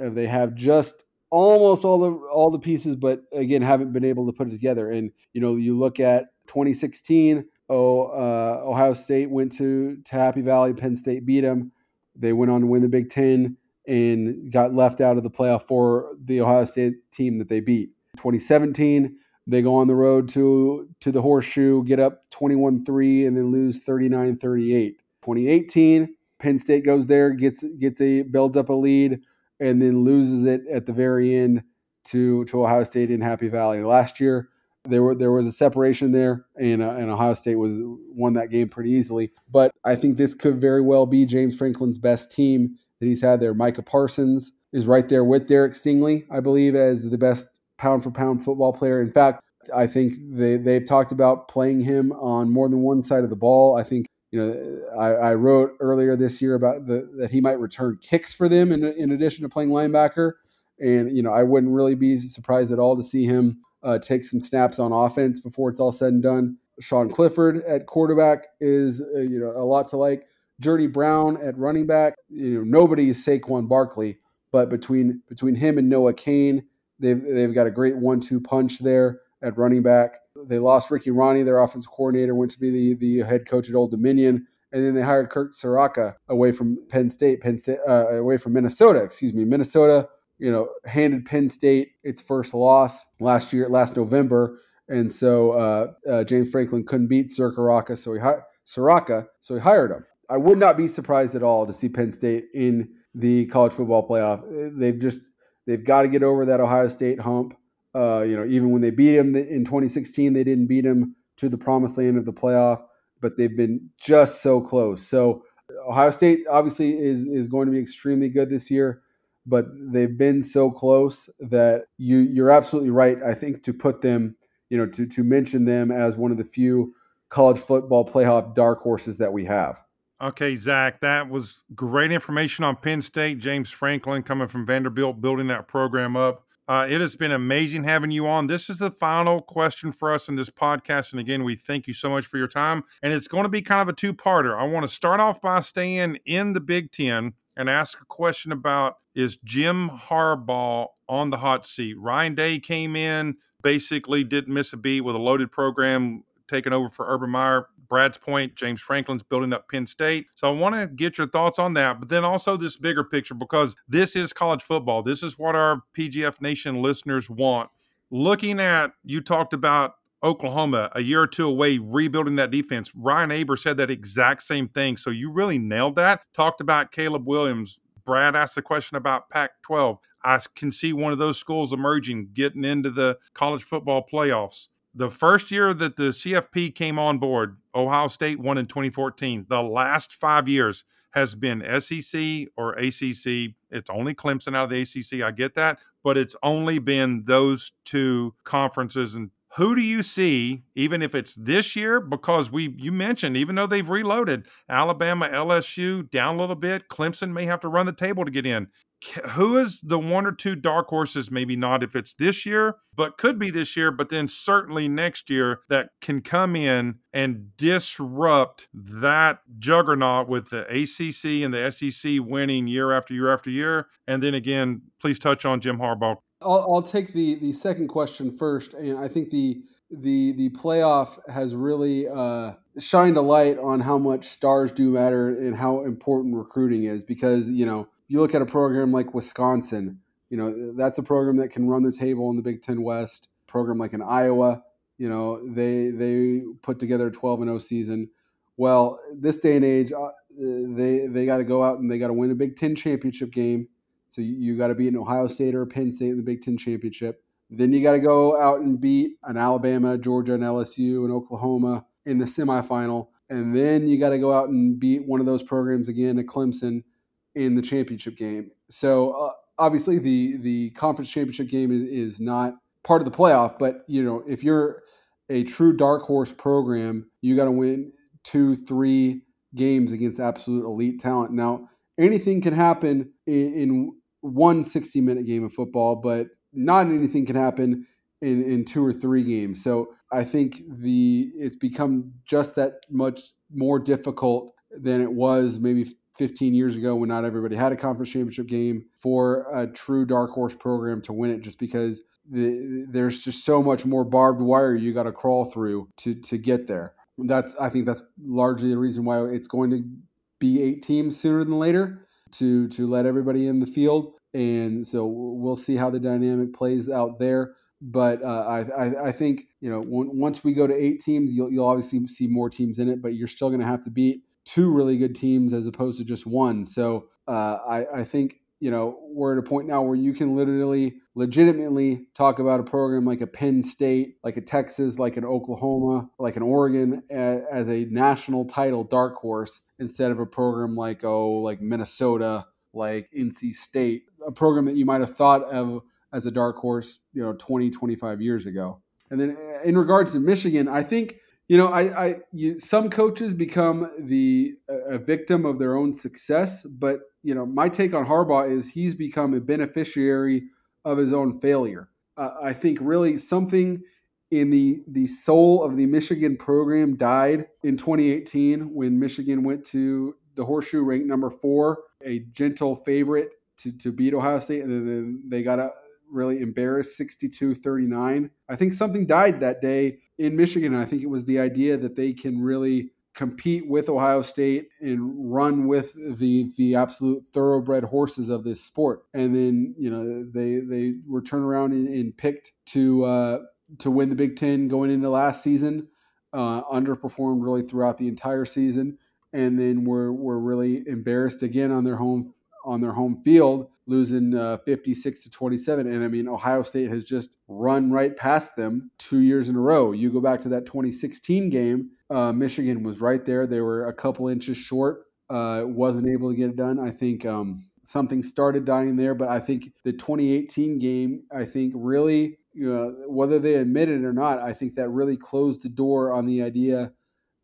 Uh, they have just almost all the all the pieces, but again, haven't been able to put it together. And you know, you look at 2016. Oh, uh, Ohio State went to to Happy Valley. Penn State beat them. They went on to win the Big Ten and got left out of the playoff for the Ohio State team that they beat. 2017, they go on the road to to the Horseshoe, get up 21-3 and then lose 39-38. 2018, Penn State goes there, gets gets a builds up a lead and then loses it at the very end to to Ohio State in Happy Valley. Last year, there were there was a separation there, and uh, and Ohio State was won that game pretty easily. But I think this could very well be James Franklin's best team that he's had there. Micah Parsons is right there with Derek Stingley, I believe, as the best pound for pound football player. In fact, I think they, they've talked about playing him on more than one side of the ball. I think, you know, I, I wrote earlier this year about the, that he might return kicks for them in, in addition to playing linebacker. And, you know, I wouldn't really be surprised at all to see him uh, take some snaps on offense before it's all said and done. Sean Clifford at quarterback is, uh, you know, a lot to like. Journey Brown at running back, you know, nobody is Saquon Barkley, but between between him and Noah Cain, they've they've got a great one-two punch there at running back. They lost Ricky Rahne, their offensive coordinator, went to be the, the head coach at Old Dominion. And then they hired Kirk Ciarrocca away from Penn State, Penn State, uh, away from Minnesota, excuse me. Minnesota, you know, handed Penn State its first loss last year, last November. And so uh, uh, James Franklin couldn't beat Ciarrocca, so he hi- Ciarrocca, so he hired him. I would not be surprised at all to see Penn State in the college football playoff. They've just they've got to get over that Ohio State hump. Uh, you know, even when they beat him in 2016, they didn't beat him to the promised land of the playoff, but they've been just so close. So Ohio State obviously is is going to be extremely good this year, but they've been so close that you you're absolutely right. I think to put them, you know, to to mention them as one of the few college football playoff dark horses that we have. Okay, Zach, that was great information on Penn State. James Franklin coming from Vanderbilt, building that program up. Uh, it has been amazing having you on. This is the final question for us in this podcast. And again, we thank you so much for your time. And it's going to be kind of a two parter. I want to start off by staying in the Big Ten and ask a question about is Jim Harbaugh on the hot seat? Ryan Day came in, basically didn't miss a beat with a loaded program taking over for Urban Meyer. Brad's point, James Franklin's building up Penn State. So I want to get your thoughts on that, but then also this bigger picture because this is college football. This is what our PGF Nation listeners want. Looking at, you talked about Oklahoma a year or two away rebuilding that defense. Ryan Aber said that exact same thing. So you really nailed that. Talked about Caleb Williams. Brad asked the question about Pac 12. I can see one of those schools emerging, getting into the college football playoffs the first year that the CFP came on board, Ohio State won in 2014. The last five years has been SEC or ACC. It's only Clemson out of the ACC. I get that, but it's only been those two conferences. And who do you see, even if it's this year? Because we, you mentioned, even though they've reloaded, Alabama, LSU down a little bit. Clemson may have to run the table to get in who is the one or two dark horses? Maybe not if it's this year but could be this year but then certainly next year that can come in and disrupt that juggernaut with the ACC and the SEC winning year after year after year. And then again please touch on Jim Harbaugh. I'll, I'll take the the second question first and I think the the the playoff has really uh, shined a light on how much stars do matter and how important recruiting is because you know you look at a program like Wisconsin, you know, that's a program that can run the table in the Big Ten West. Program like in Iowa, you know, they they put together a 12 and 0 season. Well, this day and age, uh, they they got to go out and they got to win a Big Ten championship game. So you, you got to beat an Ohio State or a Penn State in the Big Ten championship. Then you got to go out and beat an Alabama, Georgia, and LSU and Oklahoma in the semifinal. And then you got to go out and beat one of those programs again, a Clemson, in the championship game. So uh, obviously, the the conference championship game is, is not part of the playoff. But you know, if you're a true dark horse program, you got to win two, three games against absolute elite talent. Now, anything can happen in, in one 60 minute game of football, but not anything can happen in, in two or three games. So I think the it's become just that much more difficult than it was maybe 15 years ago when not everybody had a conference championship game for a true dark horse program to win it just because the, there's just so much more barbed wire you got to crawl through to to get there. That's I think that's largely the reason why it's going to be eight teams sooner than later to to let everybody in the field and so we'll see how the dynamic plays out there. But uh, I, I, I think you know once we go to eight teams, you'll you'll obviously see more teams in it, but you're still going to have to beat two really good teams as opposed to just one. So uh, I, I think you know we're at a point now where you can literally legitimately talk about a program like a penn state like a texas like an oklahoma like an oregon as a national title dark horse instead of a program like oh like minnesota like nc state a program that you might have thought of as a dark horse, you know, 20, 25 years ago. And then uh, in regards to Michigan, I think you know, I, I you, some coaches become the a victim of their own success, but you know, my take on Harbaugh is he's become a beneficiary of his own failure. Uh, I think really something in the the soul of the Michigan program died in 2018 when Michigan went to the horseshoe ranked number four, a gentle favorite to, to beat Ohio State, and then they got a really embarrassed 62 39. I think something died that day in Michigan. I think it was the idea that they can really compete with Ohio State and run with the the absolute thoroughbred horses of this sport. And then you know they they were turned around and, and picked to uh, to win the Big Ten going into last season. Uh, underperformed really throughout the entire season, and then were were really embarrassed again on their home on their home field losing uh, 56 to 27. And I mean, Ohio State has just run right past them two years in a row. You go back to that 2016 game, uh, Michigan was right there. They were a couple inches short, uh, wasn't able to get it done. I think um, something started dying there, but I think the 2018 game, I think really, you know, whether they admit it or not, I think that really closed the door on the idea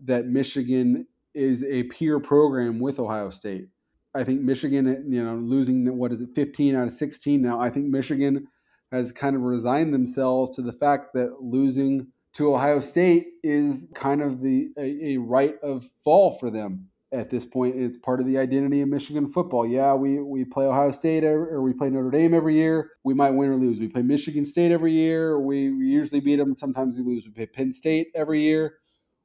that Michigan is a peer program with Ohio State. I think Michigan, you know, losing what is it, 15 out of 16 now. I think Michigan has kind of resigned themselves to the fact that losing to Ohio State is kind of the a, a rite of fall for them at this point. It's part of the identity of Michigan football. Yeah, we, we play Ohio State or we play Notre Dame every year. We might win or lose. We play Michigan State every year. We, we usually beat them. Sometimes we lose. We play Penn State every year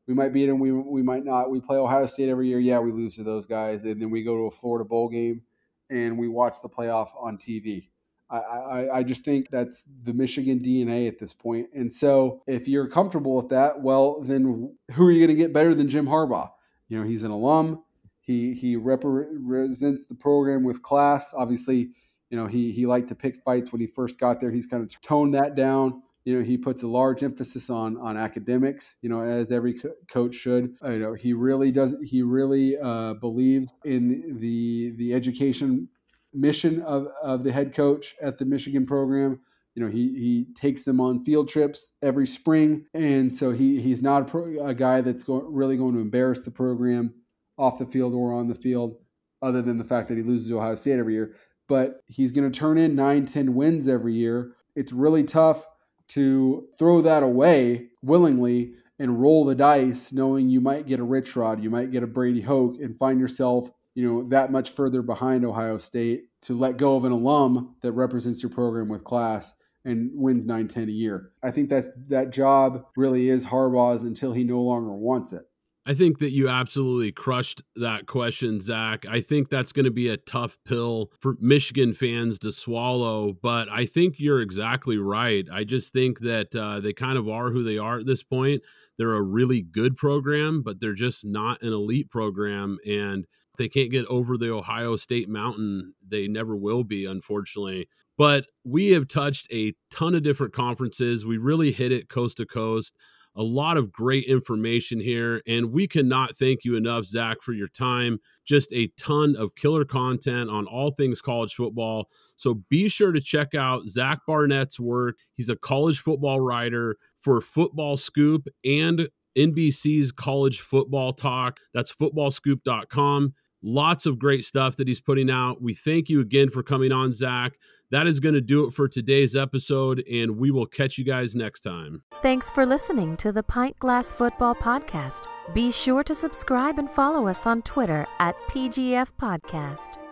we might beat them. We we might not. We play Ohio State every year. Yeah, we lose to those guys, and then we go to a Florida bowl game, and we watch the playoff on TV. I, I, I just think that's the Michigan DNA at this point. And so, if you're comfortable with that, well, then who are you going to get better than Jim Harbaugh? You know, he's an alum. He he represents the program with class. Obviously, you know he he liked to pick fights when he first got there. He's kind of toned that down you know he puts a large emphasis on on academics you know as every co- coach should. You know he really does he really uh, believes in the the education mission of, of the head coach at the michigan program. You know he he takes them on field trips every spring. And so he he's not a, pro, a guy that's go, really going to embarrass the program off the field or on the field other than the fact that he loses ohio state every year. But he's going to turn in 9 10 wins every year. It's really tough to throw that away willingly and roll the dice knowing you might get a Rich Rod, you might get a Brady Hoke and find yourself, you know, that much further behind Ohio State to let go of an alum that represents your program with class and wins 9-10 a year. I think that's that job really is Harbaugh's until he no longer wants it. I think that you absolutely crushed that question, Zach. I think that's going to be a tough pill for Michigan fans to swallow, but I think you're exactly right. I just think that uh, they kind of are who they are at this point. They're a really good program, but they're just not an elite program. And they can't get over the Ohio State mountain. They never will be, unfortunately. But we have touched a ton of different conferences. We really hit it coast to coast a lot of great information here. And we cannot thank you enough, Zach, for your time. Just a ton of killer content on all things college football. So be sure to check out Zach Barnett's work. He's a college football writer for Football Scoop and NBC's College Football Talk. That's footballscoop.com. Lots of great stuff that he's putting out. We thank you again for coming on, Zach. That is going to do it for today's episode, and we will catch you guys next time. Thanks for listening to the Pint Glass Football Podcast. Be sure to subscribe and follow us on Twitter at PGF Podcast.